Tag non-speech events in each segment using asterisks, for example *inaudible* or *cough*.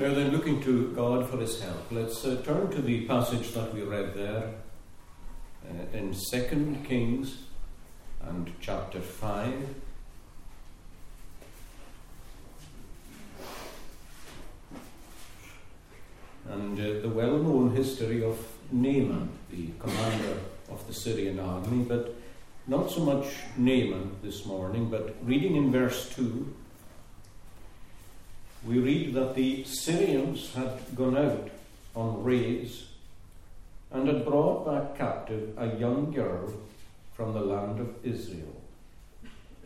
Now then, looking to God for his help, let's uh, turn to the passage that we read there uh, in 2 Kings and chapter 5. And uh, the well known history of Naaman, the commander of the Syrian army, but not so much Naaman this morning, but reading in verse 2 we read that the Syrians had gone out on raids and had brought back captive a young girl from the land of Israel.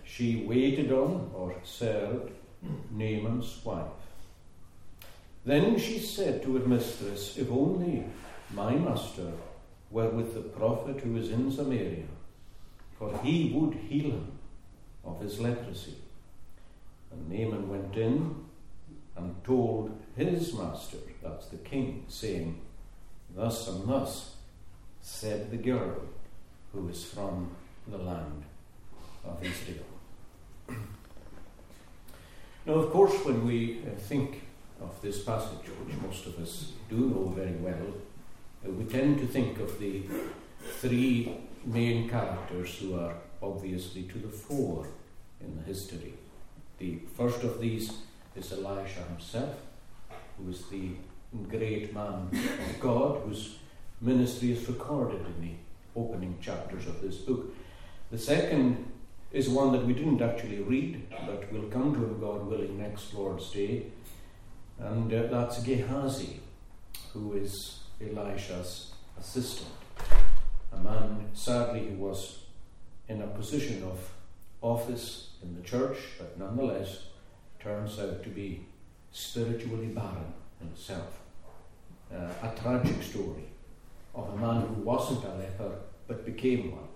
She waited on or served Naaman's wife. Then she said to her mistress, If only my master were with the prophet who is in Samaria, for he would heal him of his leprosy. And Naaman went in and told his master, that's the king, saying, Thus and thus said the girl who is from the land of Israel. *clears throat* now, of course, when we uh, think of this passage, which most of us do know very well, uh, we tend to think of the three main characters who are obviously to the fore in the history. The first of these is Elisha himself, who is the great man of God, whose ministry is recorded in the opening chapters of this book. The second is one that we didn't actually read, but we'll come to him, God willing, next Lord's Day. And uh, that's Gehazi, who is Elisha's assistant. A man, sadly, who was in a position of office in the church, but nonetheless turns out to be spiritually barren himself. Uh, a tragic story of a man who wasn't a leper but became one.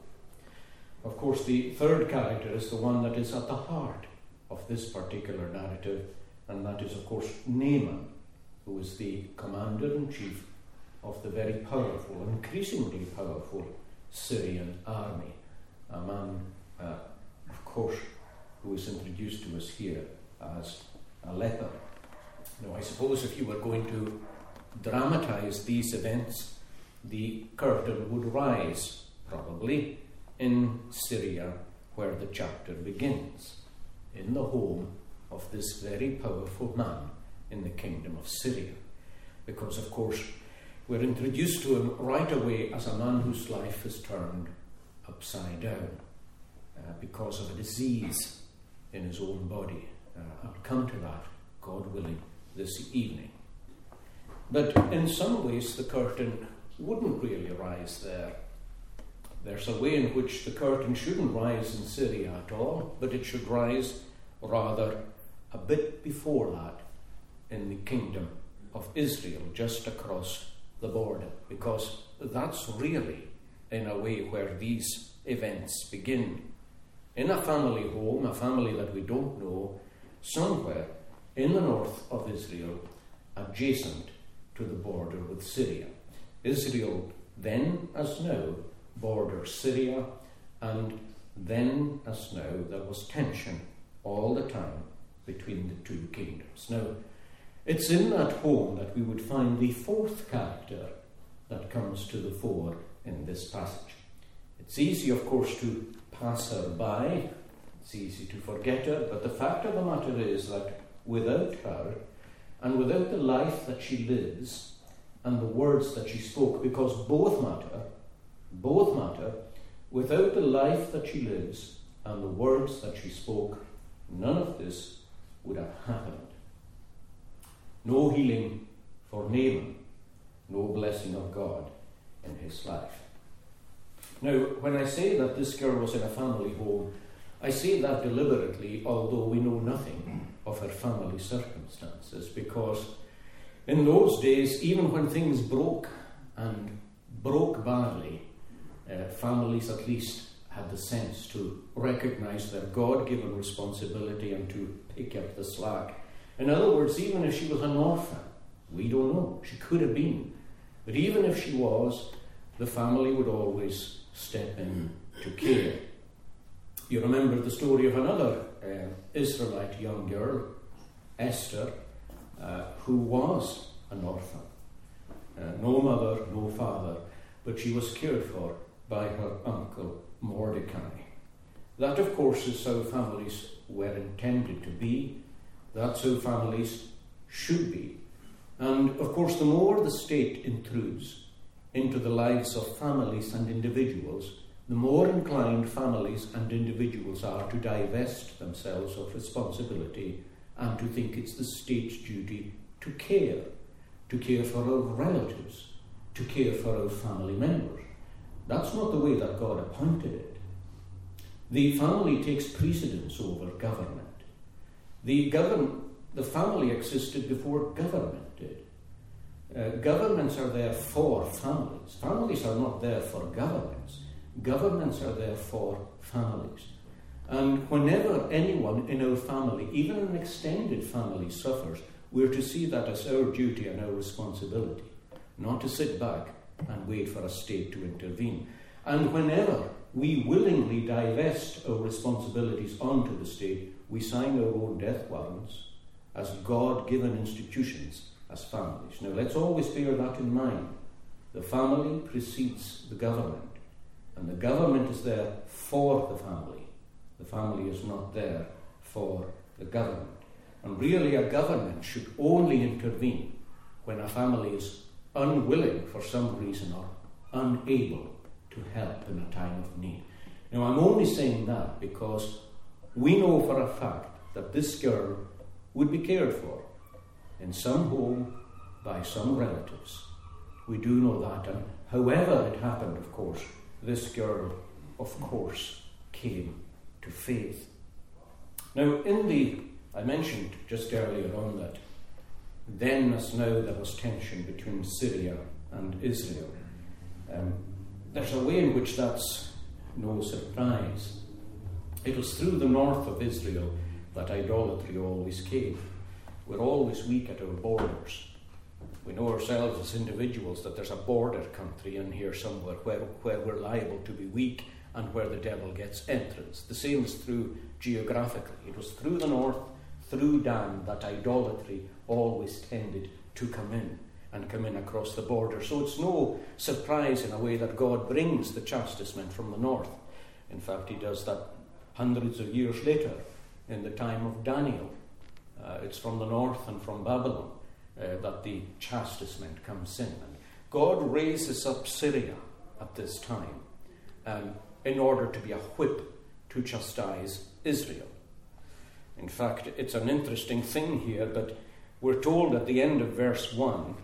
Of course, the third character is the one that is at the heart of this particular narrative, and that is, of course, Naaman, who is the commander in chief of the very powerful, increasingly powerful Syrian army. A man, uh, of course, who is introduced to us here as a leper. Now, I suppose if you were going to dramatize these events, the curtain would rise, probably, in Syria, where the chapter begins, in the home of this very powerful man in the kingdom of Syria. Because, of course, we're introduced to him right away as a man whose life is turned upside down uh, because of a disease in his own body. Uh, I'll come to that, God willing, this evening. But in some ways, the curtain wouldn't really rise there. There's a way in which the curtain shouldn't rise in Syria at all, but it should rise rather a bit before that in the kingdom of Israel, just across the border, because that's really, in a way, where these events begin. In a family home, a family that we don't know, somewhere in the north of Israel, adjacent to the border with Syria. Israel, then as now, borders Syria, and then as now, there was tension all the time between the two kingdoms. Now, it's in that home that we would find the fourth character that comes to the fore in this passage. It's easy, of course, to pass her by it's easy to forget her, but the fact of the matter is that without her, and without the life that she lives, and the words that she spoke, because both matter, both matter, without the life that she lives and the words that she spoke, none of this would have happened. No healing for Naaman, no blessing of God in his life. Now, when I say that this girl was in a family home, I say that deliberately, although we know nothing of her family circumstances, because in those days, even when things broke and broke badly, uh, families at least had the sense to recognize their God given responsibility and to pick up the slack. In other words, even if she was an orphan, we don't know, she could have been, but even if she was, the family would always step in to care. You remember the story of another uh, Israelite young girl, Esther, uh, who was an orphan. Uh, no mother, no father, but she was cared for by her uncle Mordecai. That, of course, is how families were intended to be. That's how families should be. And, of course, the more the state intrudes into the lives of families and individuals, the more inclined families and individuals are to divest themselves of responsibility and to think it's the state's duty to care, to care for our relatives, to care for our family members. That's not the way that God appointed it. The family takes precedence over government. The, govern- the family existed before government did. Uh, governments are there for families. Families are not there for governments. Governments are there for families. And whenever anyone in our family, even an extended family, suffers, we're to see that as our duty and our responsibility, not to sit back and wait for a state to intervene. And whenever we willingly divest our responsibilities onto the state, we sign our own death warrants as God given institutions, as families. Now, let's always bear that in mind. The family precedes the government, and the government is there for the family. The family is not there for the government. And really, a government should only intervene when a family is unwilling for some reason or unable to help in a time of need. Now, I'm only saying that because we know for a fact that this girl would be cared for in some home by some relatives. We do know that, and however it happened, of course, this girl, of course, came to faith. Now, in the, I mentioned just earlier on that then as now there was tension between Syria and Israel. Um, there's a way in which that's no surprise. It was through the north of Israel that idolatry always came. We're always weak at our borders. We know ourselves as individuals that there's a border country in here somewhere where, where we're liable to be weak and where the devil gets entrance. The same is true geographically. It was through the north, through Dan, that idolatry always tended to come in and come in across the border. So it's no surprise in a way that God brings the chastisement from the north. In fact, He does that hundreds of years later in the time of Daniel. Uh, it's from the north and from Babylon uh, that the chastisement comes in. And God raises up Syria at this time um, in order to be a whip to chastise Israel. In fact, it's an interesting thing here, but we're told at the end of verse 1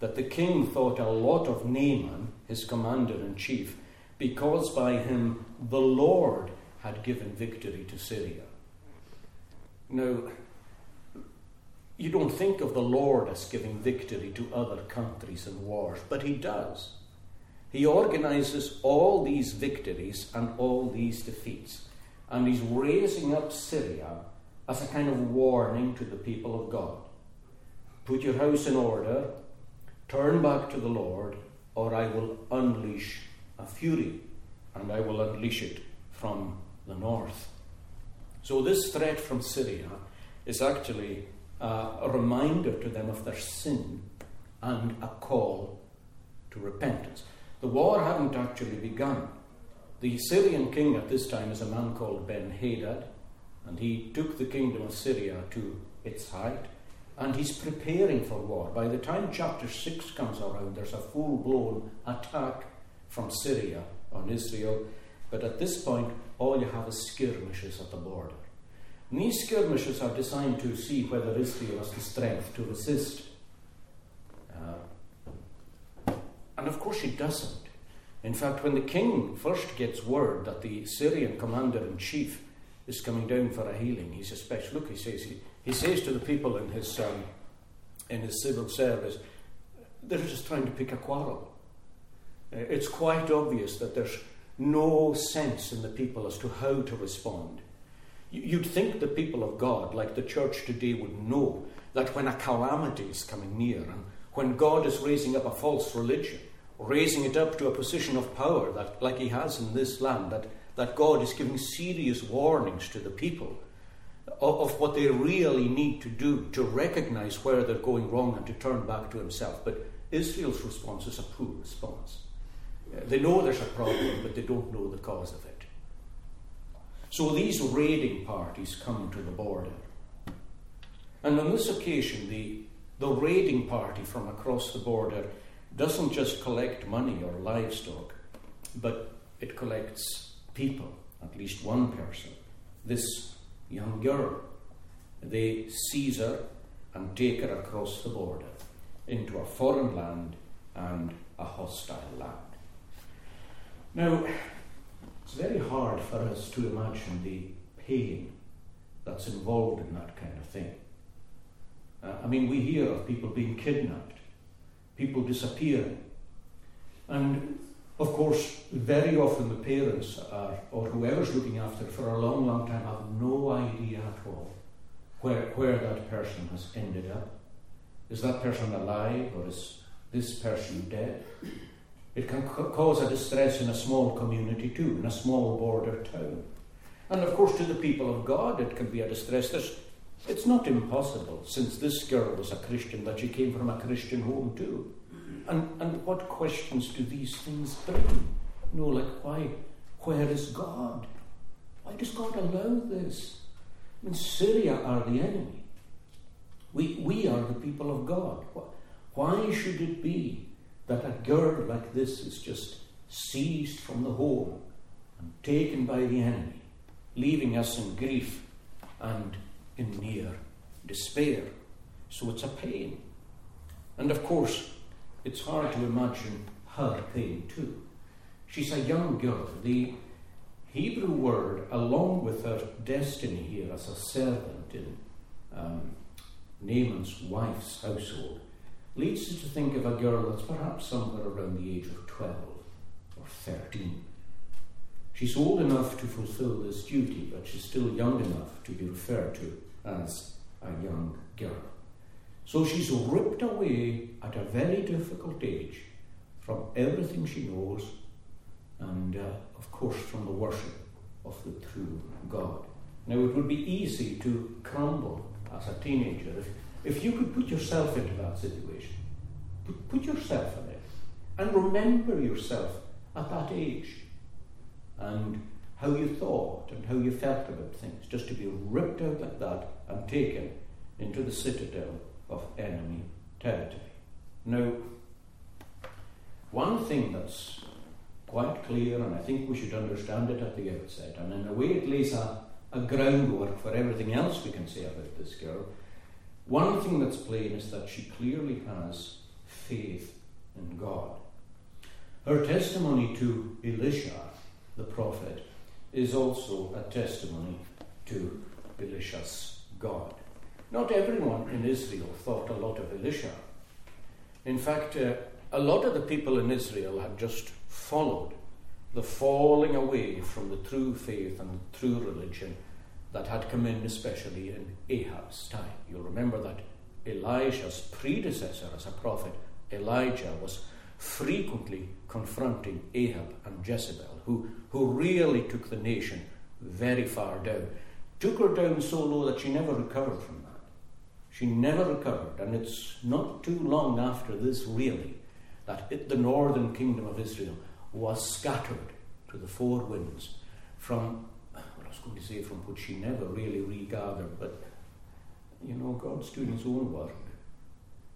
that the king thought a lot of Naaman, his commander in chief, because by him the Lord had given victory to Syria. Now, you don't think of the Lord as giving victory to other countries in wars, but He does. He organizes all these victories and all these defeats, and He's raising up Syria as a kind of warning to the people of God. Put your house in order, turn back to the Lord, or I will unleash a fury, and I will unleash it from the north. So, this threat from Syria is actually a reminder to them of their sin and a call to repentance. The war hadn't actually begun. The Syrian king at this time is a man called Ben Hadad, and he took the kingdom of Syria to its height, and he's preparing for war. By the time chapter 6 comes around, there's a full blown attack from Syria on Israel, but at this point, all you have is skirmishes at the border. These skirmishes are designed to see whether Israel has the strength to resist. Uh, and of course, it doesn't. In fact, when the king first gets word that the Syrian commander in chief is coming down for a healing, he suspects. Look, he says, he, he says to the people in his, um, in his civil service, they're just trying to pick a quarrel. Uh, it's quite obvious that there's no sense in the people as to how to respond. You'd think the people of God, like the church today, would know that when a calamity is coming near and when God is raising up a false religion, raising it up to a position of power, that, like He has in this land, that, that God is giving serious warnings to the people. of, of what they really need to do to recognize where they're going wrong and to turn back to himself. But Israel's response is a poor response. Uh, they know there's a problem, but they don't know the cause of it. So these raiding parties come to the border. And on this occasion, the, the raiding party from across the border doesn't just collect money or livestock, but it collects people, at least one person, this young girl. They seize her and take her across the border into a foreign land and a hostile land. Now, it's very hard for us to imagine the pain that's involved in that kind of thing. Uh, I mean, we hear of people being kidnapped, people disappearing. And of course, very often the parents are, or whoever's looking after for a long, long time have no idea at all where, where that person has ended up. Is that person alive or is this person dead? It can cause a distress in a small community too, in a small border town. And of course, to the people of God, it can be a distress. There's, it's not impossible, since this girl was a Christian, that she came from a Christian home too. And, and what questions do these things bring? You know, like, why? Where is God? Why does God allow this? I mean, Syria are the enemy. We, we are the people of God. Why should it be that a girl like this is just seized from the home and taken by the enemy, leaving us in grief and in near despair. So it's a pain. And of course, it's hard to imagine her pain too. She's a young girl. The Hebrew word, along with her destiny here as a servant in um, Naaman's wife's household, leads you to think of a girl that's perhaps somewhere around the age of 12 or 13. She's old enough to fulfill this duty, but she's still young enough to be referred to as a young girl. So she's ripped away at a very difficult age from everything she knows and, uh, of course, from the worship of the true God. Now, it would be easy to crumble as a teenager if if you could put yourself into that situation, put, yourself in it, and remember yourself at that age and how you thought and how you felt about things, just to be ripped out like that and taken into the citadel of enemy territory. Now, one thing that's quite clear, and I think we should understand it at the outset, and in a way it lays a, a groundwork for everything else we can say about this girl, one thing that's plain is that she clearly has faith in God. Her testimony to Elisha, the prophet, is also a testimony to Elisha's God. Not everyone in Israel thought a lot of Elisha. In fact, uh, a lot of the people in Israel had just followed the falling away from the true faith and the true religion that had come in, especially in Ahab's time. You'll remember that Elijah's predecessor as a prophet, Elijah, was frequently confronting Ahab and Jezebel, who, who really took the nation very far down. Took her down so low that she never recovered from that. She never recovered, and it's not too long after this, really, that it, the northern kingdom of Israel was scattered to the four winds from going to say from which she never really regathered, but you know, God's doing his own work.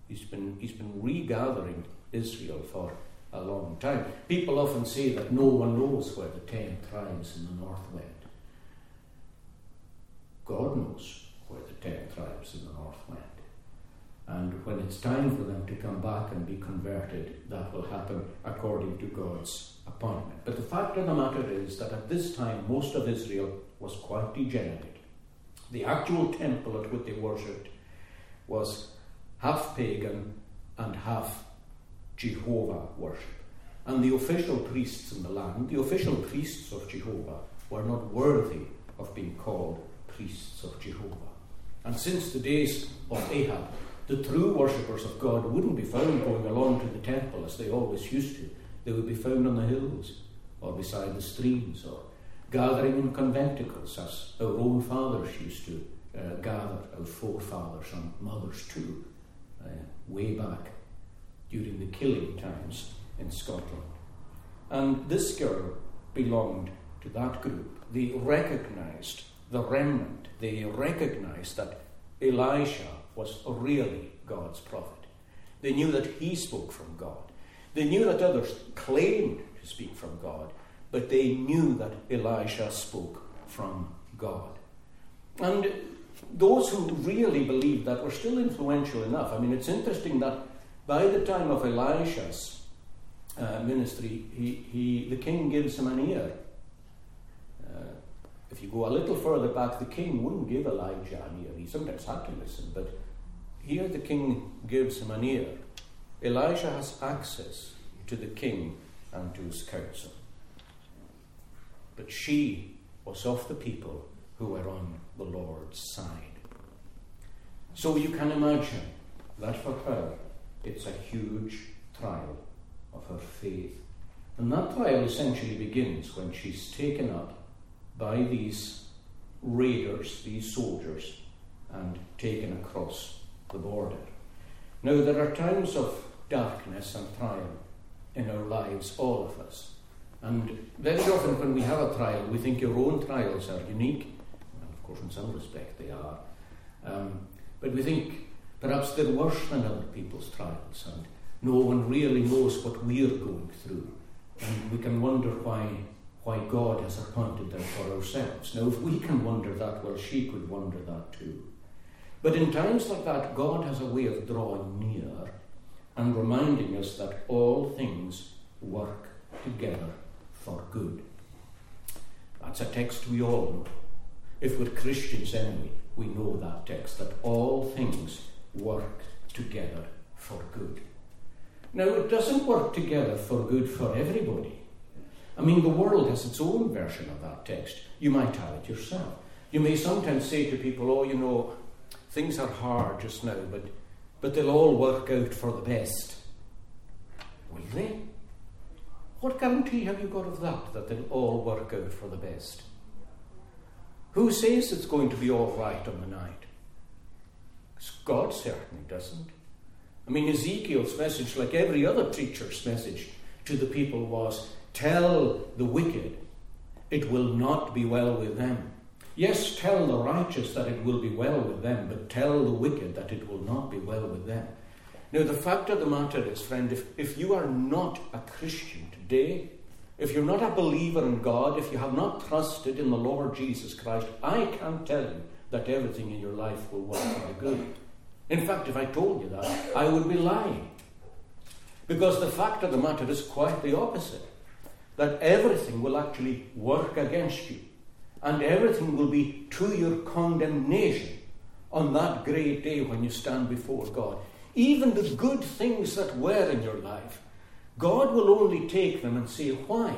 He's been, he's been regathering Israel for a long time. People often say that no one knows where the ten tribes in the north went. God knows where the ten tribes in the north went. And when it's time for them to come back and be converted, that will happen according to God's appointment. But the fact of the matter is that at this time, most of Israel was quite degenerate. The actual temple at which they worshipped was half pagan and half Jehovah worship. And the official priests in the land, the official priests of Jehovah, were not worthy of being called priests of Jehovah. And since the days of Ahab, the true worshippers of God wouldn't be found going along to the temple as they always used to. They would be found on the hills or beside the streams or gathering in conventicles as our own fathers used to uh, gathered, our forefathers and mothers too, uh, way back during the killing times in Scotland. And this girl belonged to that group. They recognized the remnant, they recognized that Elisha was really God's prophet. They knew that he spoke from God. They knew that others claimed to speak from God, but they knew that Elisha spoke from God. And those who really believed that were still influential enough. I mean, it's interesting that by the time of Elisha's uh, ministry, he, he, the king gives him an ear. Uh, if you go a little further back, the king wouldn't give Elijah an ear. He sometimes had to listen, but here the king gives him an ear. Elijah has access to the king and to his council. But she was of the people who were on the Lord's side. So you can imagine that for her, it's a huge trial of her faith. And that trial essentially begins when she's taken up by these raiders, these soldiers, and taken across the border. Now, there are times of darkness and trial in our lives, all of us. And very often, when we have a trial, we think your own trials are unique. And of course, in some respect, they are. Um, but we think perhaps they're worse than other people's trials, and no one really knows what we're going through. And we can wonder why, why God has appointed them for ourselves. Now, if we can wonder that, well, she could wonder that too. But in times like that, God has a way of drawing near and reminding us that all things work together for good. That's a text we all know. If we're Christians anyway, we know that text that all things work together for good. Now, it doesn't work together for good for everybody. I mean, the world has its own version of that text. You might have it yourself. You may sometimes say to people, oh, you know, things are hard just now, but, but they'll all work out for the best. Will they? What guarantee have you got of that, that they'll all work out for the best? Who says it's going to be all right on the night? God certainly doesn't. I mean, Ezekiel's message, like every other preacher's message to the people, was tell the wicked it will not be well with them. Yes, tell the righteous that it will be well with them, but tell the wicked that it will not be well with them. Now, the fact of the matter is, friend, if, if you are not a Christian today, if you're not a believer in God, if you have not trusted in the Lord Jesus Christ, I can't tell you that everything in your life will work for the good. In fact, if I told you that, I would be lying. Because the fact of the matter is quite the opposite that everything will actually work against you, and everything will be to your condemnation on that great day when you stand before God. Even the good things that were in your life God will only take them and say, Why?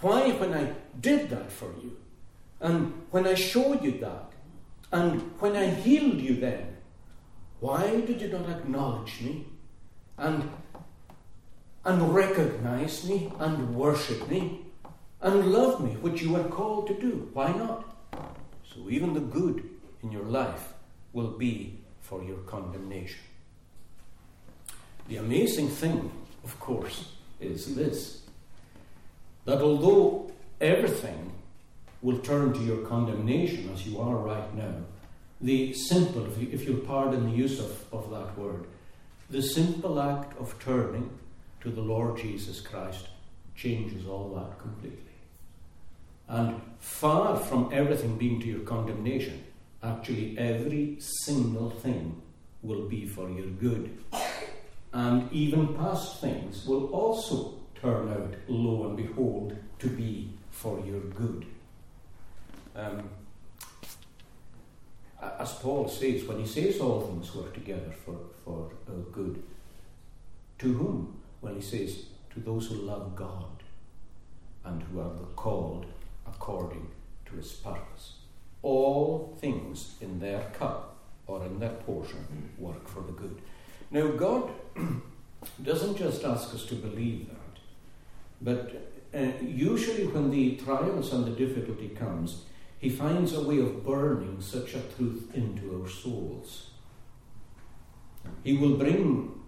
Why, when I did that for you, and when I showed you that, and when I healed you then, why did you not acknowledge me? And, and recognize me and worship me and love me, which you are called to do? Why not? So even the good in your life will be for your condemnation. The amazing thing of course, is this that although everything will turn to your condemnation as you are right now, the simple, if, you, if you'll pardon the use of, of that word, the simple act of turning to the Lord Jesus Christ changes all that completely. And far from everything being to your condemnation, actually every single thing will be for your good and even past things will also turn out, lo and behold, to be for your good. Um, as Paul says, when he says all things work together for, for our good, to whom? Well, he says, to those who love God and who are the called according to his purpose. All things in their cup or in their portion work for the good. Now, God *clears throat* doesn't just ask us to believe that, but uh, usually when the trials and the difficulty comes, he finds a way of burning such a truth into our souls. He will bring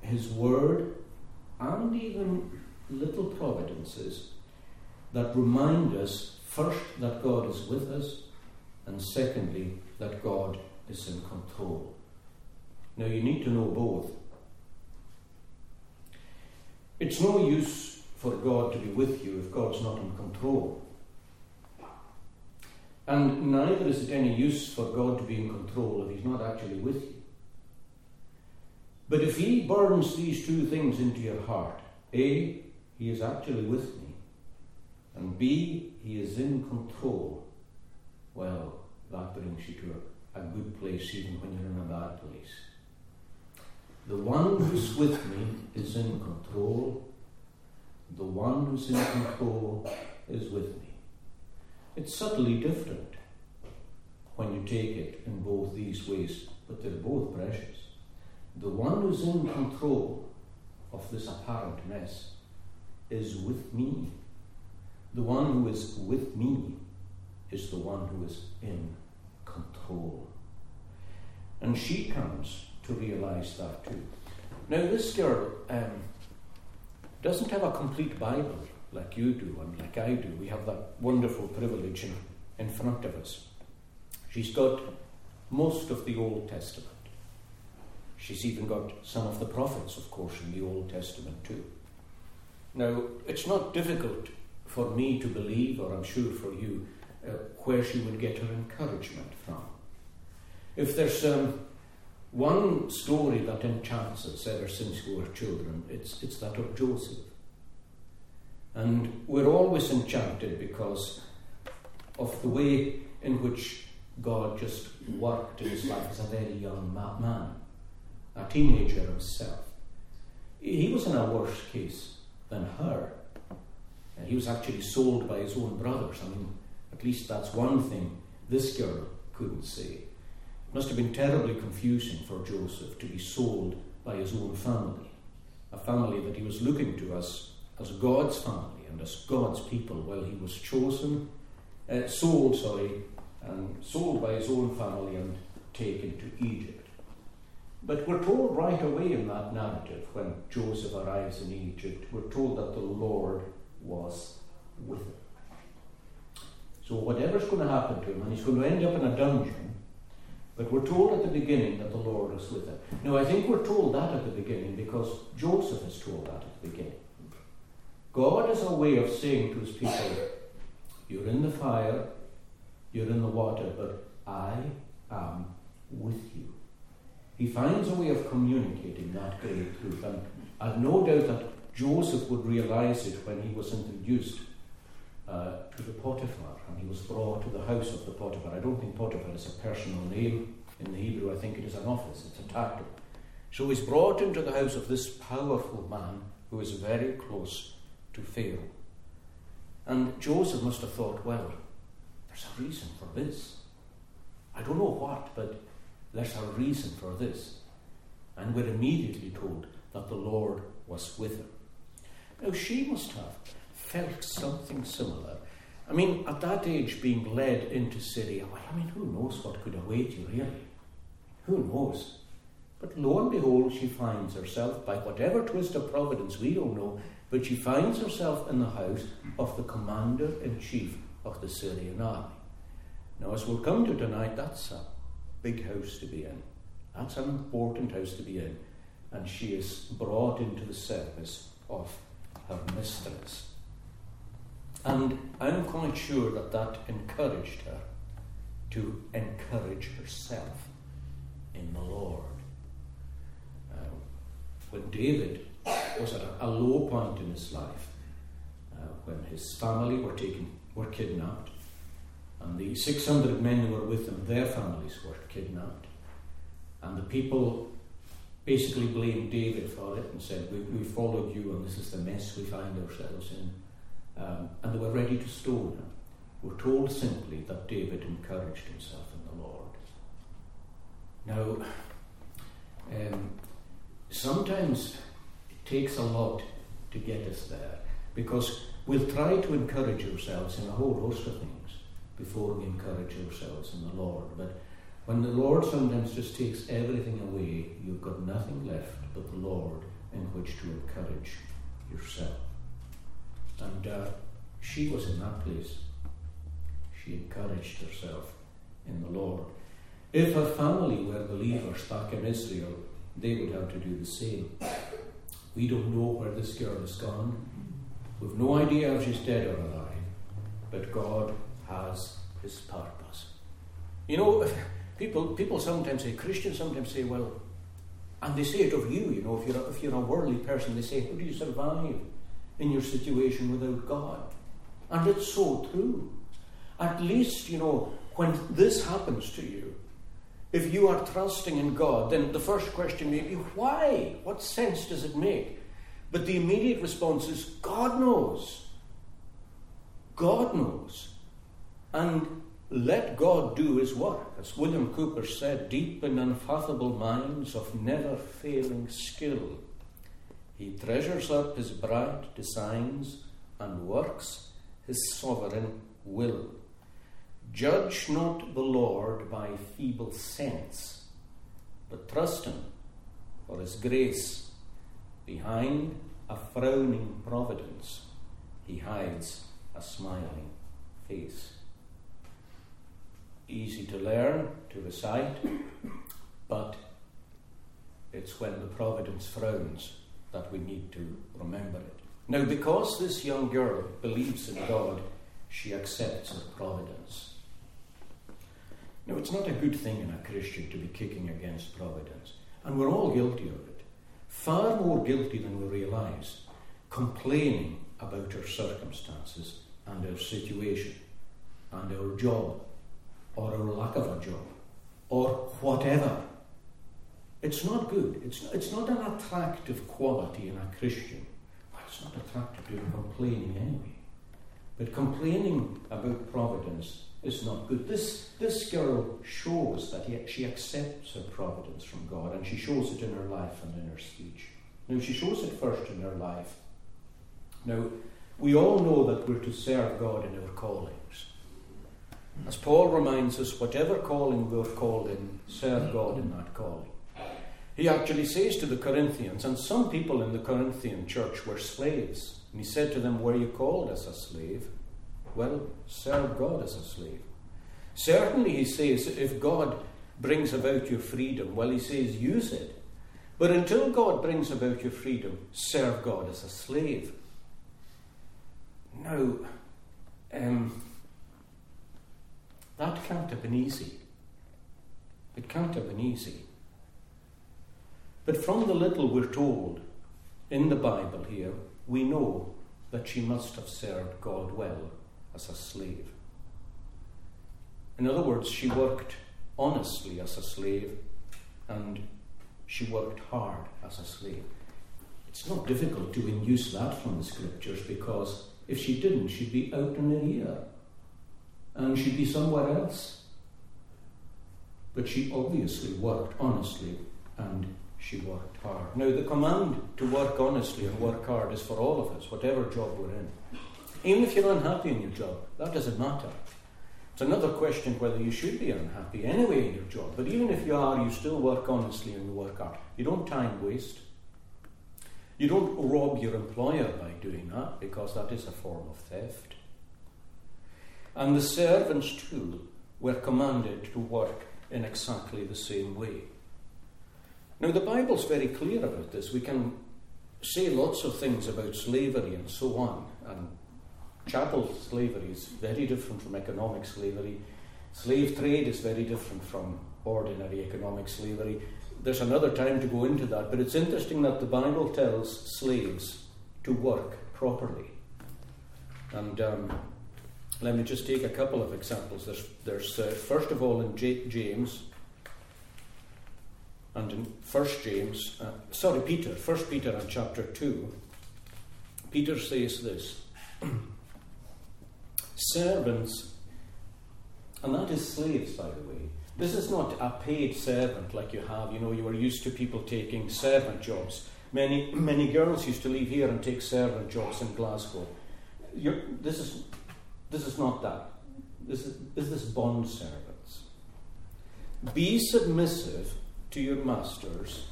his word and even little providences that remind us first that God is with us, and secondly, that God is in control. Now, you need to know both. It's no use for God to be with you if God's not in control. And neither is it any use for God to be in control if He's not actually with you. But if He burns these two things into your heart, A, He is actually with me, and B, He is in control, well, that brings you to a, a good place even when you're in a bad place. The one who's with me is in control. The one who's in control is with me. It's subtly different when you take it in both these ways, but they're both precious. The one who's in control of this apparent mess is with me. The one who is with me is the one who is in control. And she comes to realize that too. Now, this girl um, doesn't have a complete Bible like you do and like I do. We have that wonderful privilege in, in front of us. She's got most of the Old Testament. She's even got some of the prophets, of course, in the Old Testament too. Now, it's not difficult for me to believe, or I'm sure for you, uh, where she would get her encouragement from. If there's um, one story that enchants us ever since we were children, it's, it's that of Joseph. And we're always enchanted because of the way in which God just worked in his life as a very young man, a teenager himself. He was in a worse case than her. He was actually sold by his own brothers. I mean, at least that's one thing this girl couldn't say. It must have been terribly confusing for Joseph to be sold by his own family, a family that he was looking to as as God's family and as God's people while he was chosen, uh, sold, sorry, and sold by his own family and taken to Egypt. But we're told right away in that narrative when Joseph arrives in Egypt, we're told that the Lord was with him. So whatever's going to happen to him, and he's going to end up in a dungeon, but we're told at the beginning that the Lord is with him. Now, I think we're told that at the beginning because Joseph is told that at the beginning. God is a way of saying to his people, You're in the fire, you're in the water, but I am with you. He finds a way of communicating that great truth. And I've no doubt that Joseph would realize it when he was introduced uh, to the Potiphar and he was brought to the house of the Potiphar. I don't think Potiphar is a personal name in the Hebrew, I think it is an office, it's a title. So he's brought into the house of this powerful man who is very close to Pharaoh. And Joseph must have thought, well, there's a reason for this. I don't know what, but there's a reason for this. And we're immediately told that the Lord was with him. Now, she must have felt something similar. I mean, at that age, being led into Syria, I mean, who knows what could await you, really? Who knows? But lo and behold, she finds herself, by whatever twist of providence we don't know, but she finds herself in the house of the commander in chief of the Syrian army. Now, as we'll come to tonight, that's a big house to be in. That's an important house to be in. And she is brought into the service of her mistress. And I'm quite sure that that encouraged her to encourage herself in the Lord. Uh, when David was at a, a low point in his life uh, when his family were taken, were kidnapped, and the 600 men who were with him, their families were kidnapped, and the people basically blamed David for it and said, we, we followed you and this is the mess we find ourselves in. Um, and they were ready to stone him. We're told simply that David encouraged himself in the Lord. Now, um, sometimes it takes a lot to get us there because we'll try to encourage ourselves in a whole host of things. before we encourage ourselves in the Lord. But when the Lord sometimes just takes everything away, you've got nothing left but the Lord in which to encourage yourself. And uh, she was in that place. She encouraged herself in the Lord. If her family were believers back in Israel, they would have to do the same. We don't know where this girl has gone. We've no idea if she's dead or alive. But God has his purpose. You know, people people sometimes say, Christians sometimes say, well, and they say it of you, you know, if you're a, if you're a worldly person, they say, how do you survive in your situation without God? And it's so true. At least, you know, when this happens to you, if you are trusting in God, then the first question may be, why? What sense does it make? But the immediate response is, God knows. God knows. And let God do his work. As William Cowper said, deep in unfathomable minds of never failing skill, he treasures up his bright designs and works his sovereign will. Judge not the Lord by feeble sense, but trust Him for His grace. Behind a frowning providence, He hides a smiling face. Easy to learn, to recite, but it's when the providence frowns that we need to remember it. Now, because this young girl believes in God, she accepts her providence. Now, it's not a good thing in a Christian to be kicking against providence, and we're all guilty of it. Far more guilty than we realise, complaining about our circumstances and our situation and our job or a lack of a job or whatever. It's not good. It's, it's not an attractive quality in a Christian. It's not attractive to complaining anyway. But complaining about providence is not good. This, this girl shows that he, she accepts her providence from God, and she shows it in her life and in her speech. Now, she shows it first in her life. Now, we all know that we're to serve God in our callings. As Paul reminds us, whatever calling we're called in, serve God in that calling. He actually says to the Corinthians, and some people in the Corinthian church were slaves, and he said to them, Were you called as a slave? Well, serve God as a slave. Certainly, he says, if God brings about your freedom, well, he says, use it. But until God brings about your freedom, serve God as a slave. Now, um, that can't have been easy. It can't have been easy. But from the little we're told in the Bible here, we know that she must have served God well as a slave. In other words, she worked honestly as a slave and she worked hard as a slave. It's not difficult to induce that from the scriptures because if she didn't, she'd be out in a year and she'd be somewhere else. But she obviously worked honestly and she worked hard. Now, the command to work honestly and work hard is for all of us, whatever job we're in. Even if you're unhappy in your job, that doesn't matter. It's another question whether you should be unhappy anyway in your job. But even if you are, you still work honestly and you work hard. You don't time waste. You don't rob your employer by doing that because that is a form of theft. And the servants, too, were commanded to work in exactly the same way. Now, the Bible's very clear about this. We can say lots of things about slavery and so on, and chattel slavery is very different from economic slavery. Slave trade is very different from ordinary economic slavery. There's another time to go into that, but it's interesting that the Bible tells slaves to work properly. And um, let me just take a couple of examples. There's, there's uh, first of all in J- James, and in First James, uh, sorry, Peter, First Peter and chapter two, Peter says this. *clears throat* servants, and that is slaves, by the way. This is not a paid servant like you have. You know, you are used to people taking servant jobs. Many, many girls used to leave here and take servant jobs in Glasgow. You're, this, is, this is not that. this is, is this bond servants. Be submissive to your masters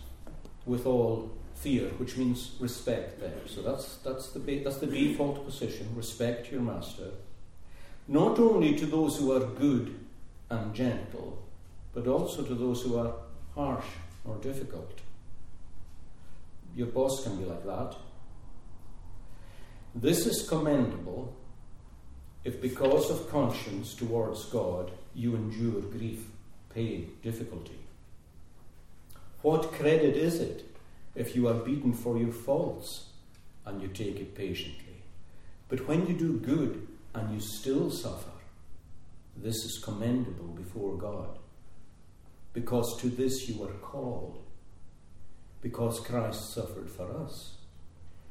with all fear, which means respect there. So that's, that's, the, that's the default position respect your master. Not only to those who are good and gentle, but also to those who are harsh or difficult. Your boss can be like that. This is commendable if, because of conscience towards God, you endure grief, pain, difficulty. What credit is it if you are beaten for your faults and you take it patiently? But when you do good and you still suffer, this is commendable before God. Because to this you were called, because Christ suffered for us,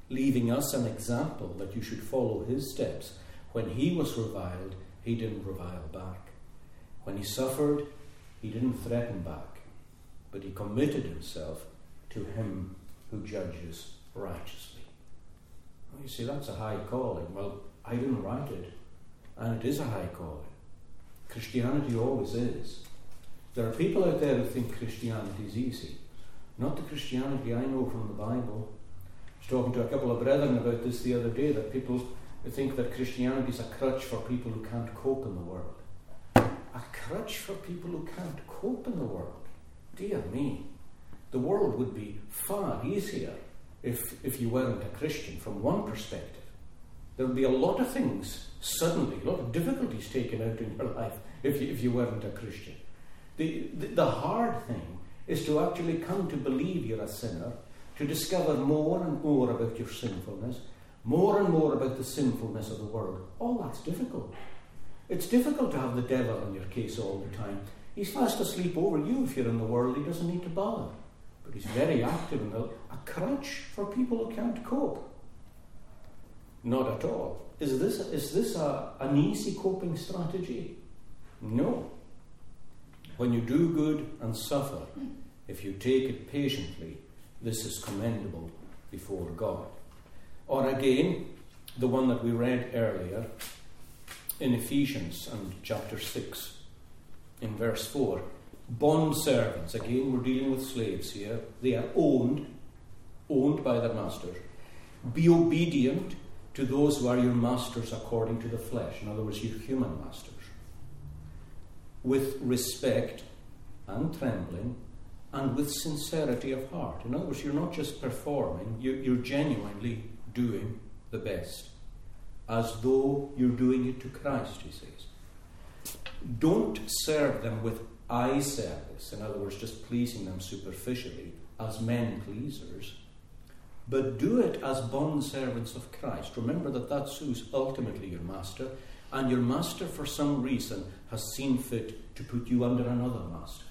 leaving us an example that you should follow his steps. When he was reviled, he didn't revile back. When he suffered, he didn't threaten back, but he committed himself to him who judges righteously. Well, you see, that's a high calling. Well, I didn't write it, and it is a high calling. Christianity always is. There are people out there who think Christianity is easy. Not the Christianity I know from the Bible. I was talking to a couple of brethren about this the other day that people think that Christianity is a crutch for people who can't cope in the world. A crutch for people who can't cope in the world. Dear me. The world would be far easier if, if you weren't a Christian from one perspective. There would be a lot of things suddenly, a lot of difficulties taken out in your life if you, if you weren't a Christian. The, the, the hard thing is to actually come to believe you're a sinner, to discover more and more about your sinfulness, more and more about the sinfulness of the world. All that's difficult. It's difficult to have the devil on your case all the time. He's fast asleep over you if you're in the world, he doesn't need to bother. But he's very active and a, a crutch for people who can't cope. Not at all. Is this, is this a, an easy coping strategy? No. When you do good and suffer, if you take it patiently, this is commendable before God. Or again, the one that we read earlier in Ephesians and chapter 6, in verse 4. Bond servants, again, we're dealing with slaves here. They are owned, owned by their masters. Be obedient to those who are your masters according to the flesh, in other words, your human masters with respect and trembling and with sincerity of heart. In other words, you're not just performing, you're genuinely doing the best, as though you're doing it to Christ, he says. Don't serve them with eye service, in other words, just pleasing them superficially, as men pleasers, but do it as bond servants of Christ. Remember that that's who's ultimately your master, and your master, for some reason, has seen fit to put you under another master.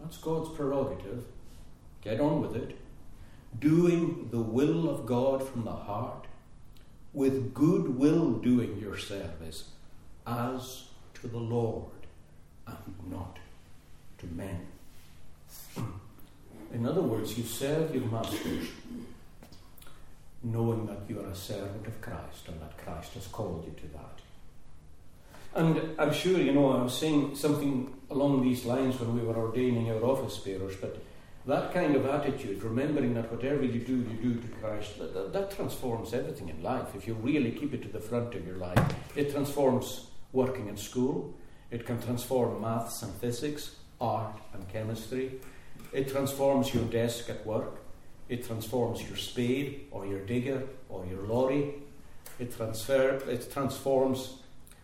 That's God's prerogative. Get on with it. Doing the will of God from the heart, with good will doing your service, as to the Lord and not to men. In other words, you serve your masters knowing that you are a servant of Christ and that Christ has called you to that. And I'm sure, you know, I was saying something along these lines when we were ordaining our office bearers, but that kind of attitude, remembering that whatever you do, you do to Christ, that, that, that, transforms everything in life. If you really keep it to the front of your life, it transforms working in school, it can transform maths and physics, art and chemistry, it transforms your desk at work, it transforms your spade or your digger or your lorry. It, transfer, it transforms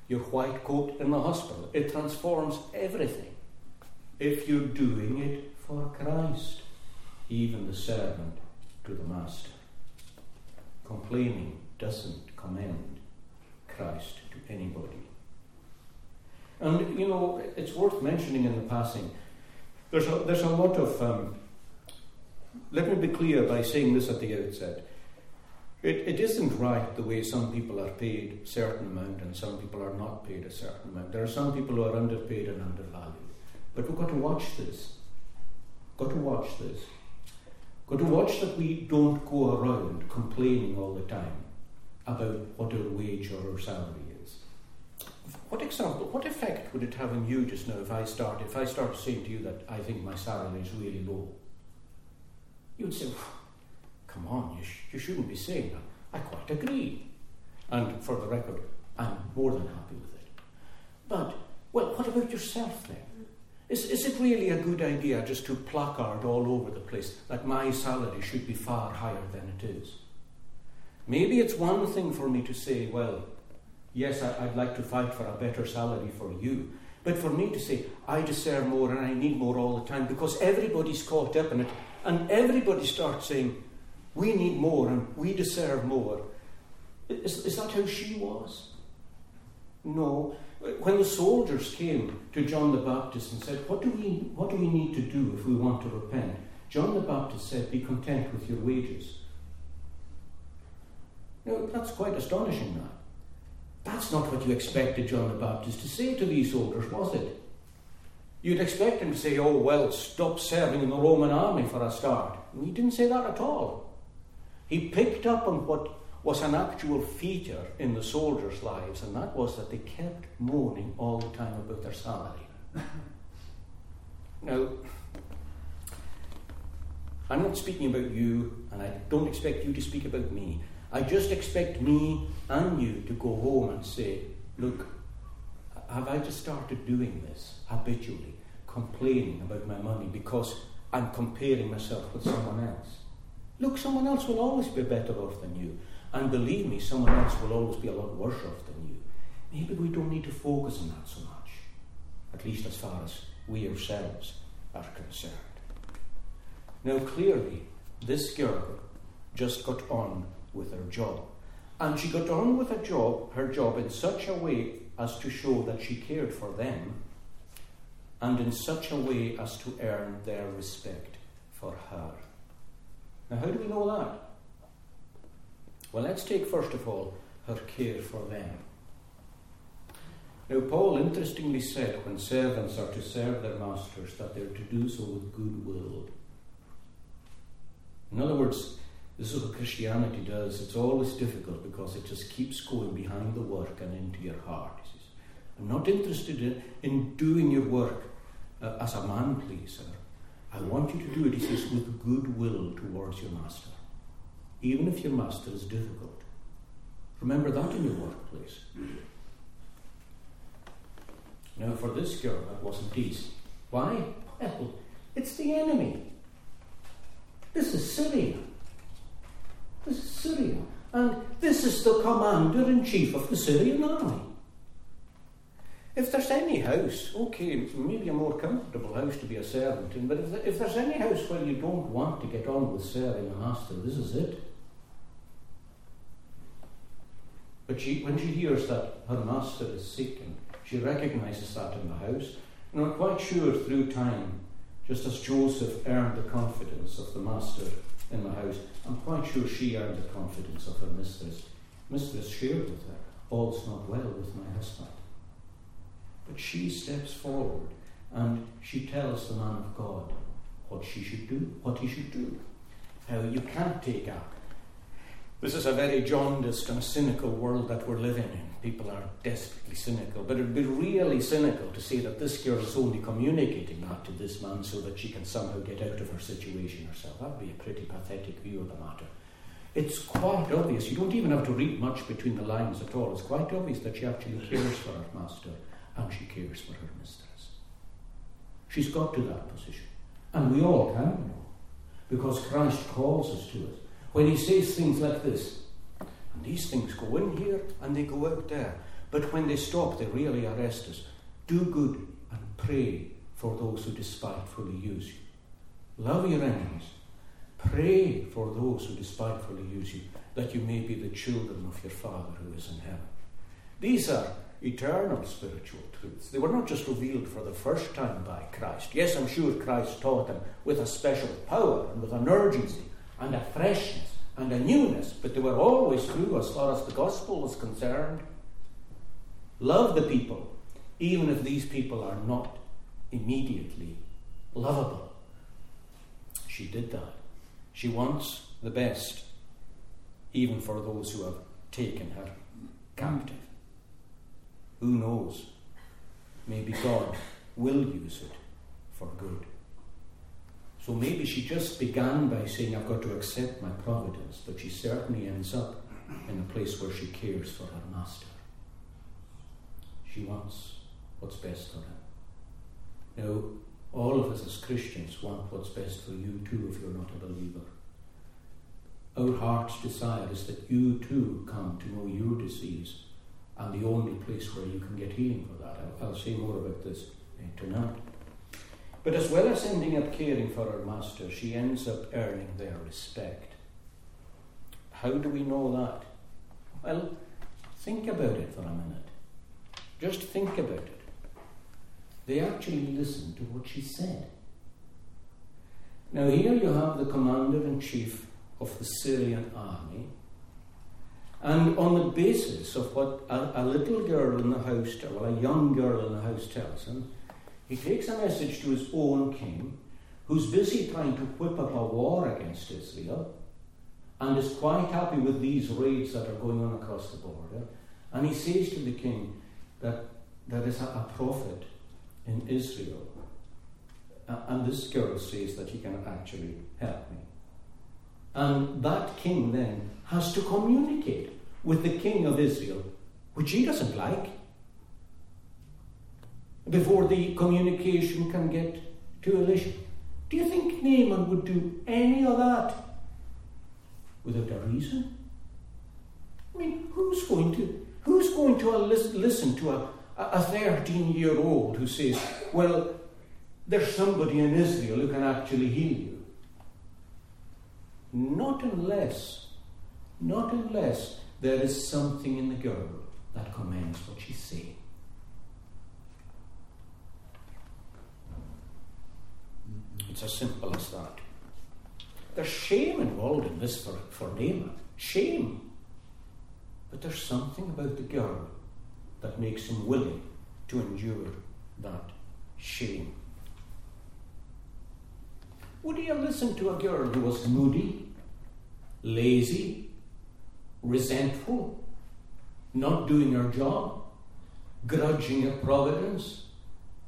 your white coat in the hospital. It transforms everything if you're doing it for Christ, even the servant to the master. Complaining doesn't commend Christ to anybody. And you know, it's worth mentioning in the passing. There's a, there's a lot of um, let me be clear by saying this at the outset. It, it isn't right the way some people are paid a certain amount and some people are not paid a certain amount. There are some people who are underpaid and undervalued. But we've got to watch this. Got to watch this. Got to watch that we don't go around complaining all the time about what our wage or our salary is. what example, what effect would it have on you just now if I start, if I start saying to you that I think my salary is really low? You'd say, come on, you, sh- you shouldn't be saying that. I quite agree. And for the record, I'm more than happy with it. But, well, what about yourself then? Is, is it really a good idea just to placard all over the place that my salary should be far higher than it is? Maybe it's one thing for me to say, well, yes, I, would like to fight for a better salary for you. But for me to say, I deserve more and I need more all the time because everybody's caught up in it and everybody starts saying, we need more and we deserve more. Is, is that how she was? No. When the soldiers came to John the Baptist and said, what do, we, what do we need to do if we want to repent? John the Baptist said, Be content with your wages. Now, that's quite astonishing, that. That's not what you expected John the Baptist to say to these soldiers, was it? You'd expect him to say, Oh, well, stop serving in the Roman army for a start. And he didn't say that at all. He picked up on what was an actual feature in the soldiers' lives, and that was that they kept moaning all the time about their salary. now, I'm not speaking about you, and I don't expect you to speak about me. I just expect me and you to go home and say, Look, have I just started doing this habitually, complaining about my money because I'm comparing myself with someone else? Look, someone else will always be better off than you. And believe me, someone else will always be a lot worse off than you. Maybe we don't need to focus on that so much, at least as far as we ourselves are concerned. Now, clearly, this girl just got on with her job. And she got on with her job, her job in such a way as to show that she cared for them, and in such a way as to earn their respect for her. Now, how do we know that? Well, let's take first of all her care for them. Now, Paul interestingly said when servants are to serve their masters that they're to do so with goodwill. In other words, this is what Christianity does. It's always difficult because it just keeps going behind the work and into your heart. He says, I'm not interested in, in doing your work uh, as a man pleaser. I want you to do it, he says, with goodwill towards your master even if your master is difficult. Remember that in your workplace. Now, for this girl, that wasn't easy. Why? Well, it's the enemy. This is Syria. This is Syria. And this is the commander in chief of the Syrian army. If there's any house, okay, maybe a more comfortable house to be a servant in, but if, if there's any house where you don't want to get on with serving a master, this is it. But she, when she hears that her master is sick and she recognizes that in the house, and I'm quite sure through time, just as Joseph earned the confidence of the master in the house, I'm quite sure she earned the confidence of her mistress. Mistress shared with her, all's not well with my husband. But she steps forward and she tells the man of God what she should do, what he should do. How you can't take a this is a very jaundiced and cynical world that we're living in. People are desperately cynical. But it'd be really cynical to say that this girl is only communicating that to this man so that she can somehow get out of her situation herself. That would be a pretty pathetic view of the matter. It's quite obvious. You don't even have to read much between the lines at all. It's quite obvious that she actually cares for her master and she cares for her mistress. She's got to that position. And we all can know. Because Christ calls us to it when he says things like this. And these things go in here and they go out there. But when they stop, they really arrest us. Do good and pray for those who despitefully use you. Love your enemies. Pray for those who despitefully use you, that you may be the children of your Father who is in heaven. These are eternal spiritual truths. They were not just revealed for the first time by Christ. Yes, I'm sure Christ taught them with a special power and with an urgency and a freshness and a newness, but they were always true as far as the gospel was concerned. Love the people, even if these people are not immediately lovable. She did that. She wants the best, even for those who have taken her captive. Who knows? Maybe God will use it for good. So maybe she just began by saying, I've got to accept my providence, but she certainly ends up in a place where she cares for her master. She wants what's best for him. Now, all of us as Christians want what's best for you too if you're not a believer. Our heart's desire is that you too come to know your disease and the only place where you can get healing for that. I'll, I'll say more about this uh, tonight. But as well as ending up caring for her master, she ends up earning their respect. How do we know that? Well, think about it for a minute. Just think about it. They actually listened to what she said. Now, here you have the commander in chief of the Syrian army, and on the basis of what a, a, little girl in the house, well, a young girl in the house tells him, he takes a message to his own king, who's busy trying to whip up a war against Israel, and is quite happy with these raids that are going on across the border. And he says to the king that there is a, a prophet in Israel. And this girl says that he can actually help me. And that king then has to communicate with the king of Israel, which he doesn't like, before the communication can get to Elisha. Do you think Naaman would do any of that without a reason? I mean, who's going to who's going to listen to a, a 13 year old who says, Well, there's somebody in Israel who can actually heal you? Not unless, not unless there is something in the girl that commends what she's saying. It's as simple as that. There's shame involved in this for, for Naaman. Shame. But there's something about the girl that makes him willing to endure that shame. Would he have listened to a girl who was moody, lazy, resentful, not doing her job, grudging at providence,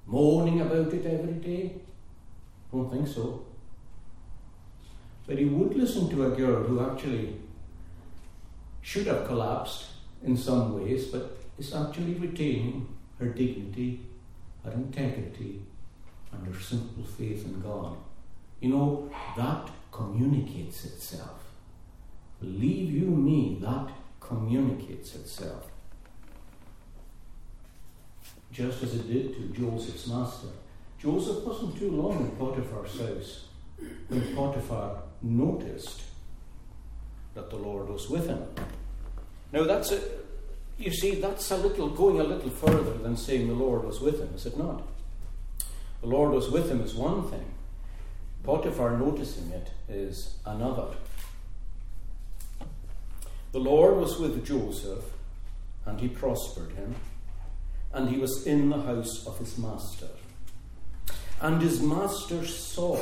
moaning about it every day? Don't think so. But he would listen to a girl who actually should have collapsed in some ways, but is actually retaining her dignity, her integrity, and her simple faith in God. You know, that communicates itself. Believe you me, that communicates itself. Just as it did to Joseph's master. Joseph wasn't too long in Potiphar's house when Potiphar noticed that the Lord was with him. Now that's a, you see, that's a little going a little further than saying the Lord was with him, is it not? The Lord was with him is one thing. Potiphar noticing it is another. The Lord was with Joseph, and he prospered him, and he was in the house of his master. And his master saw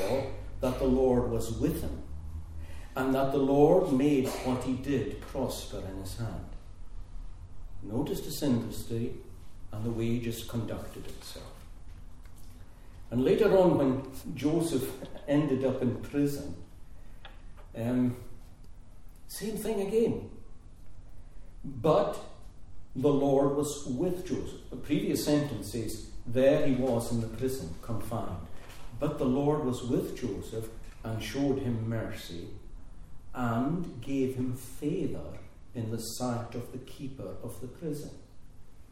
that the Lord was with him, and that the Lord made what he did prosper in his hand. Notice this industry and the way he just conducted itself. And later on, when Joseph ended up in prison, um, same thing again. But the Lord was with Joseph. The previous sentence says, There he was in the prison, confined. But the Lord was with Joseph and showed him mercy and gave him favour in the sight of the keeper of the prison.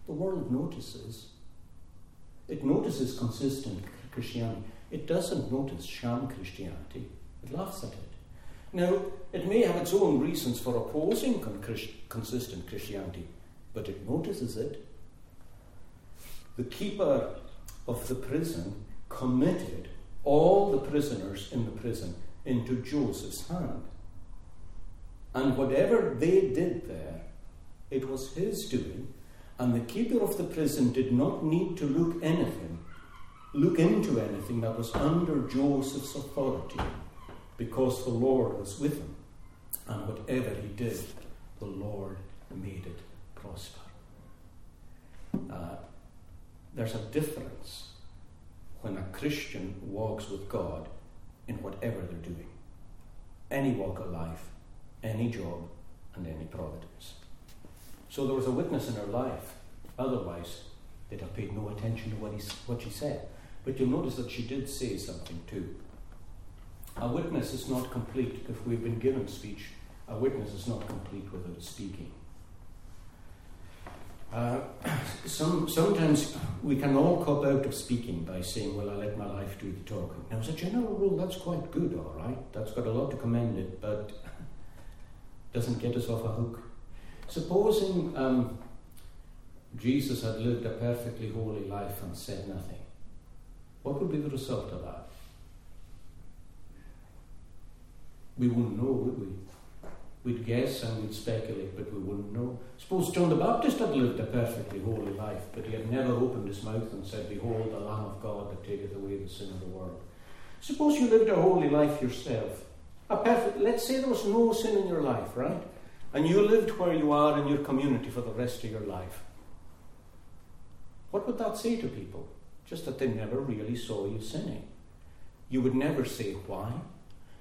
The world notices. It notices consistent Christianity. It doesn't notice sham Christianity. It laughs at it. Now, it may have its own reasons for opposing con- consistent Christianity, but it notices it. The keeper of the prison committed all the prisoners in the prison into Joseph's hand. And whatever they did there, it was his doing, and the keeper of the prison did not need to look anything, look into anything that was under Joseph's authority, because the Lord was with him, and whatever he did, the Lord made it prosper. uh, there's a difference when a Christian walks with God in whatever they're doing. Any walk of life, any job, and any providence. So there was a witness in her life. Otherwise, they'd have paid no attention to what, he, what she said. But you'll notice that she did say something too. A witness is not complete if we've been given speech. A witness is not complete without speaking. Uh, *clears throat* some, sometimes we can all cop out of speaking by saying, Well, I let my life do the talking. Now, as a general rule, that's quite good, all right. That's got a lot to commend it, but *laughs* doesn't get us off a hook. Supposing um, Jesus had lived a perfectly holy life and said nothing, what would be the result of that? We wouldn't know, would we? We'd guess and we'd speculate, but we wouldn't know. Suppose John the Baptist had lived a perfectly holy life, but he had never opened his mouth and said, Behold, the Lamb of God that taketh away the sin of the world. Suppose you lived a holy life yourself. A perfect, let's say there was no sin in your life, right? And you lived where you are in your community for the rest of your life. What would that say to people? Just that they never really saw you sinning. You would never say why.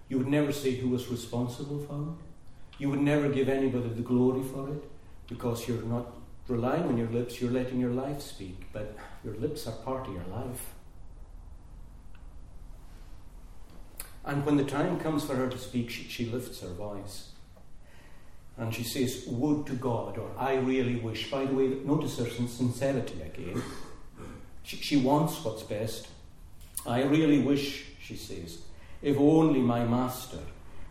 You would never say who was responsible for it. You would never give anybody the glory for it because you're not relying on your lips, you're letting your life speak. But your lips are part of your life. And when the time comes for her to speak, she, she lifts her voice. And she says, Would to God, or I really wish. By the way, notice her sincerity again. She, she wants what's best. I really wish, she says, if only my master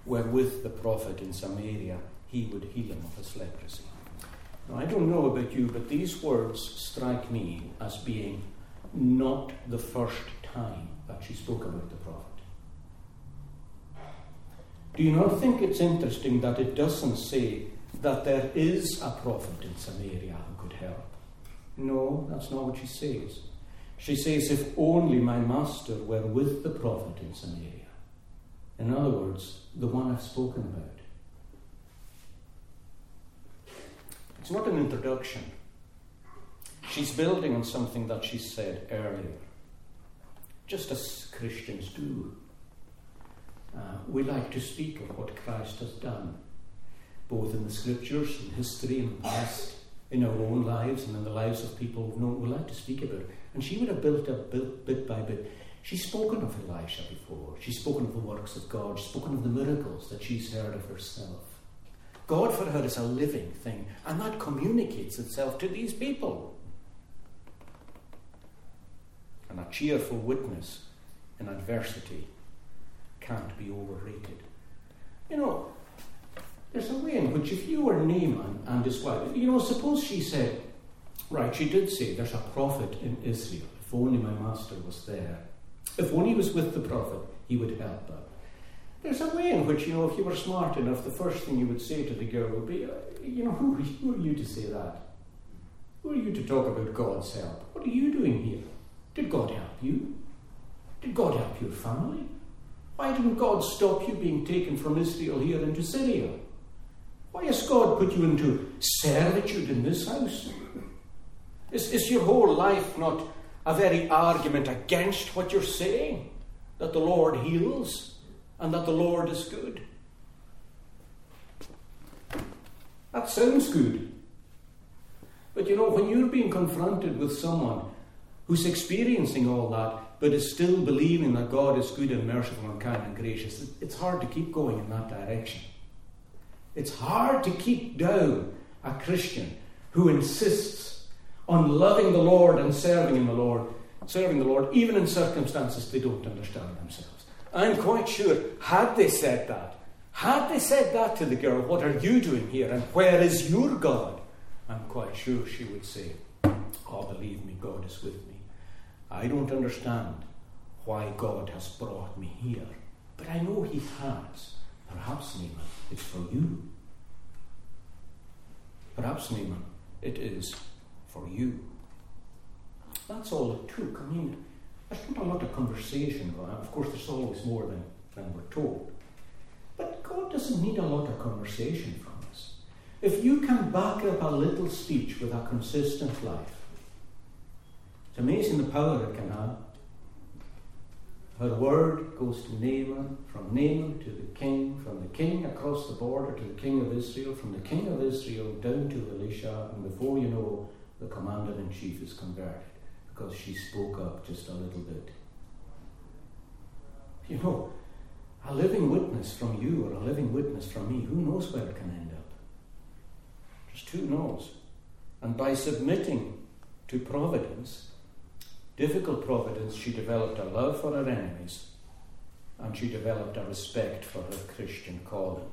were with the prophet in Samaria, he would heal him of his leprosy. Now, I don't know about you, but these words strike me as being not the first time that she spoke about the prophet. Do you not think it's interesting that it doesn't say that there is a prophet in Samaria who could help? No, that's not what she says. She says, If only my master were with the prophet in Samaria. In other words, the one I've spoken about. It's not an introduction. She's building on something that she said earlier, just as Christians do. Uh, we like to speak of what Christ has done, both in the scriptures, in history, in the past, in our own lives, and in the lives of people we've known. We like to speak about it. And she would have built up bit, by bit. She's spoken of Elisha before. She's spoken of the works of God. She's spoken of the miracles that she's heard of herself. God for her is a living thing, and that communicates itself to these people. And a cheerful witness in adversity can't be overrated. You know, there's a way in which if you were Naaman and his wife, you know, suppose she said, right, she did say there's a prophet in Israel. If only my master was there. If only he was with the prophet, he would help her. There's a way in which, you know, if you were smart enough, the first thing you would say to the girl would be, uh, you know, who are, you, who are you to say that? Who are you to talk about God's help? What are you doing here? Did God help you? Did God help your family? Why didn't God stop you being taken from Israel here into Syria? Why has God put you into servitude in this house? Is, is your whole life not a very argument against what you're saying? That the Lord heals and that the Lord is good. That sounds good. But you know, when you're being confronted with someone who's experiencing all that, but is still believing that God is good and merciful and kind and gracious, it's hard to keep going in that direction. It's hard to keep down a Christian who insists on loving the Lord and serving in the Lord, serving the Lord, even in circumstances they don't understand themselves. I'm quite sure, had they said that, had they said that to the girl, what are you doing here and where is your God? I'm quite sure she would say, Oh, believe me, God is with me. I don't understand why God has brought me here, but I know He has. Perhaps, Naaman, it's for you. Perhaps, Naaman, it is for you. That's all it took. I mean, there's not a lot of conversation going on. Of course, there's always more than, than we're told. But God doesn't need a lot of conversation from us. If you can back up a little speech with a consistent life, It's amazing the power it can have. Her word goes to Naaman, from Naaman to the king, from the king across the border to the king of Israel, from the king of Israel down to Elisha, and before you know, the commander in chief is converted because she spoke up just a little bit. You know, a living witness from you or a living witness from me, who knows where it can end up? Just who knows? And by submitting to providence, difficult providence, she developed a love for her enemies and she developed a respect for her Christian calling.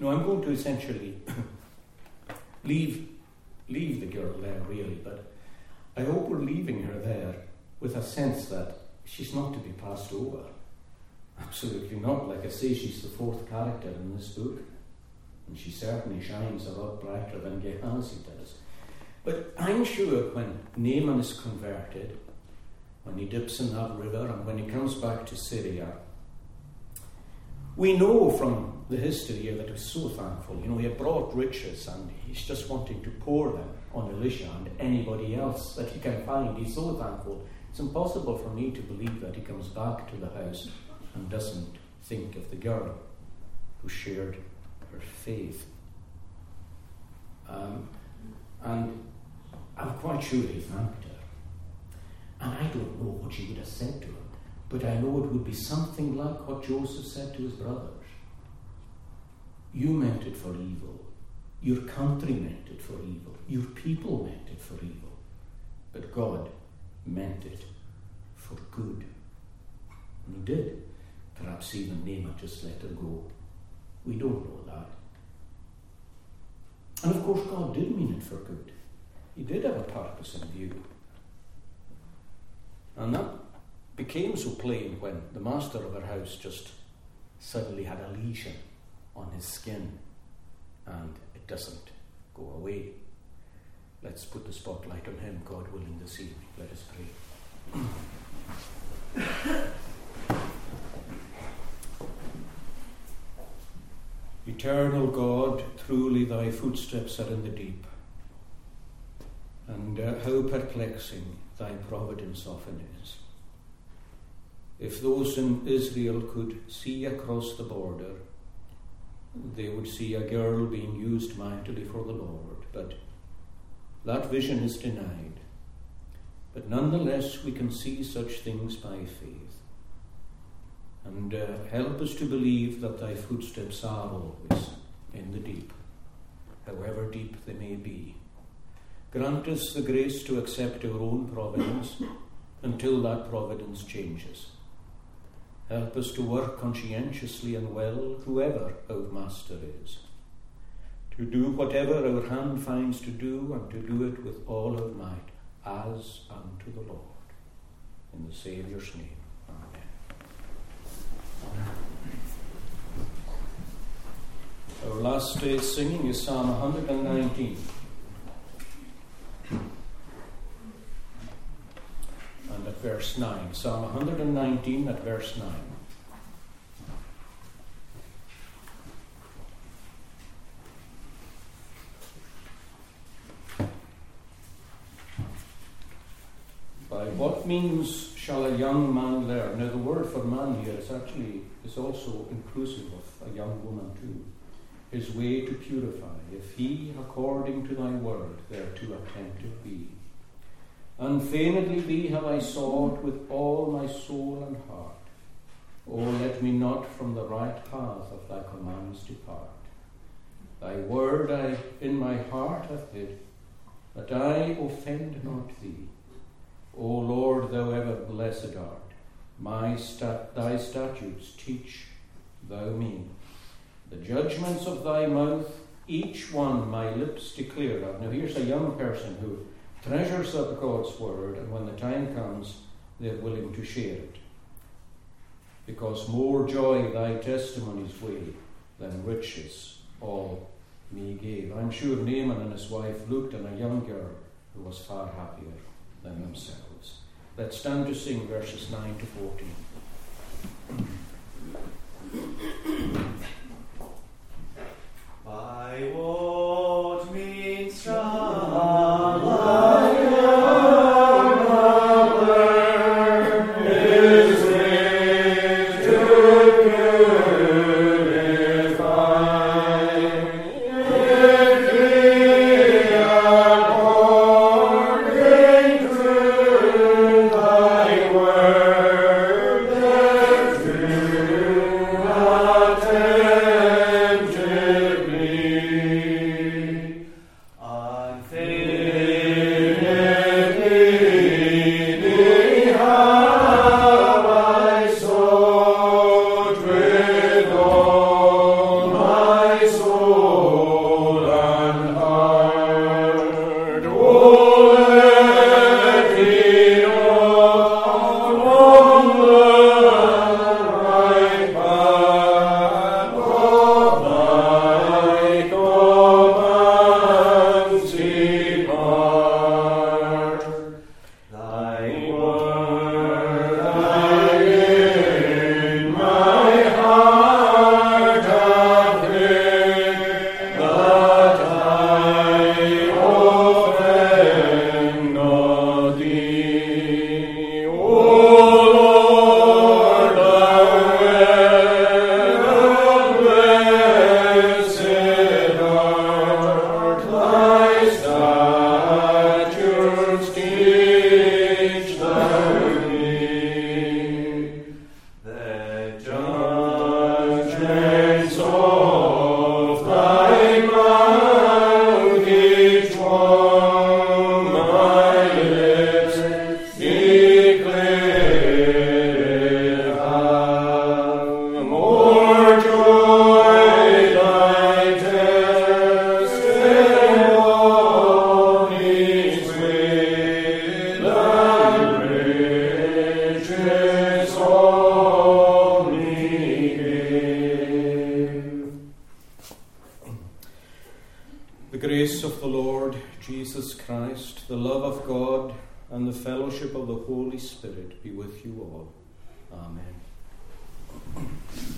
Now, I'm going to essentially *coughs* leave, leave the girl there, really, but I hope we're leaving her there with a sense that she's not to be passed over. Absolutely not. Like I say, she's the fourth character in this book, and she certainly shines a lot brighter than Gehazi does. But I'm sure when Naaman is converted, when he dips in that river, and when he comes back to Syria, we know from the history here that he's so thankful. You know, he brought riches and he's just wanting to pour them on Elisha and anybody else that he can find. He's so thankful. It's impossible for me to believe that he comes back to the house and doesn't think of the girl who shared her faith. Um, and I'm quite sure he thanked her. And I don't know what she would have said to him, but I know it would be something like what Joseph said to his brothers. You meant it for evil. Your country meant it for evil. Your people meant it for evil. But God meant it for good. And he did. Perhaps even Naaman just let her go. We don't know that. And of course, God did mean it for good. He did have a purpose in view. And that became so plain when the master of her house just suddenly had a lesion on his skin and it doesn't go away. Let's put the spotlight on him, God willing, this evening. Let us pray. Eternal God, truly thy footsteps are in the deep, and uh, how perplexing thy providence often is. If those in Israel could see across the border, they would see a girl being used mightily for the Lord, but that vision is denied. But nonetheless, we can see such things by faith. And uh, help us to believe that thy footsteps are always in the deep, however deep they may be. Grant us the grace to accept our own providence until that providence changes. Help us to work conscientiously and well, whoever our Master is. To do whatever our hand finds to do, and to do it with all our might, as unto the Lord. In the Saviour's name. Amen. Our last day's singing is Psalm 119. And at verse 9. Psalm 119 at verse 9. By what means shall a young man learn? Now, the word for man here is actually is also inclusive of a young woman too. His way to purify, if he, according to thy word, thereto attentive be. Unfeignedly thee have I sought with all my soul and heart. O let me not from the right path of thy commands depart. Thy word I in my heart have hid, that I offend not thee. O Lord, thou ever blessed art, my stat- thy statutes teach thou me. The judgments of thy mouth, each one my lips declare. Now here's a young person who treasures up God's word, and when the time comes, they're willing to share it. Because more joy thy testimonies weigh than riches all me gave. I'm sure Naaman and his wife looked on a young girl who was far happier than themselves. Let's stand to sing verses 9 to 14. By what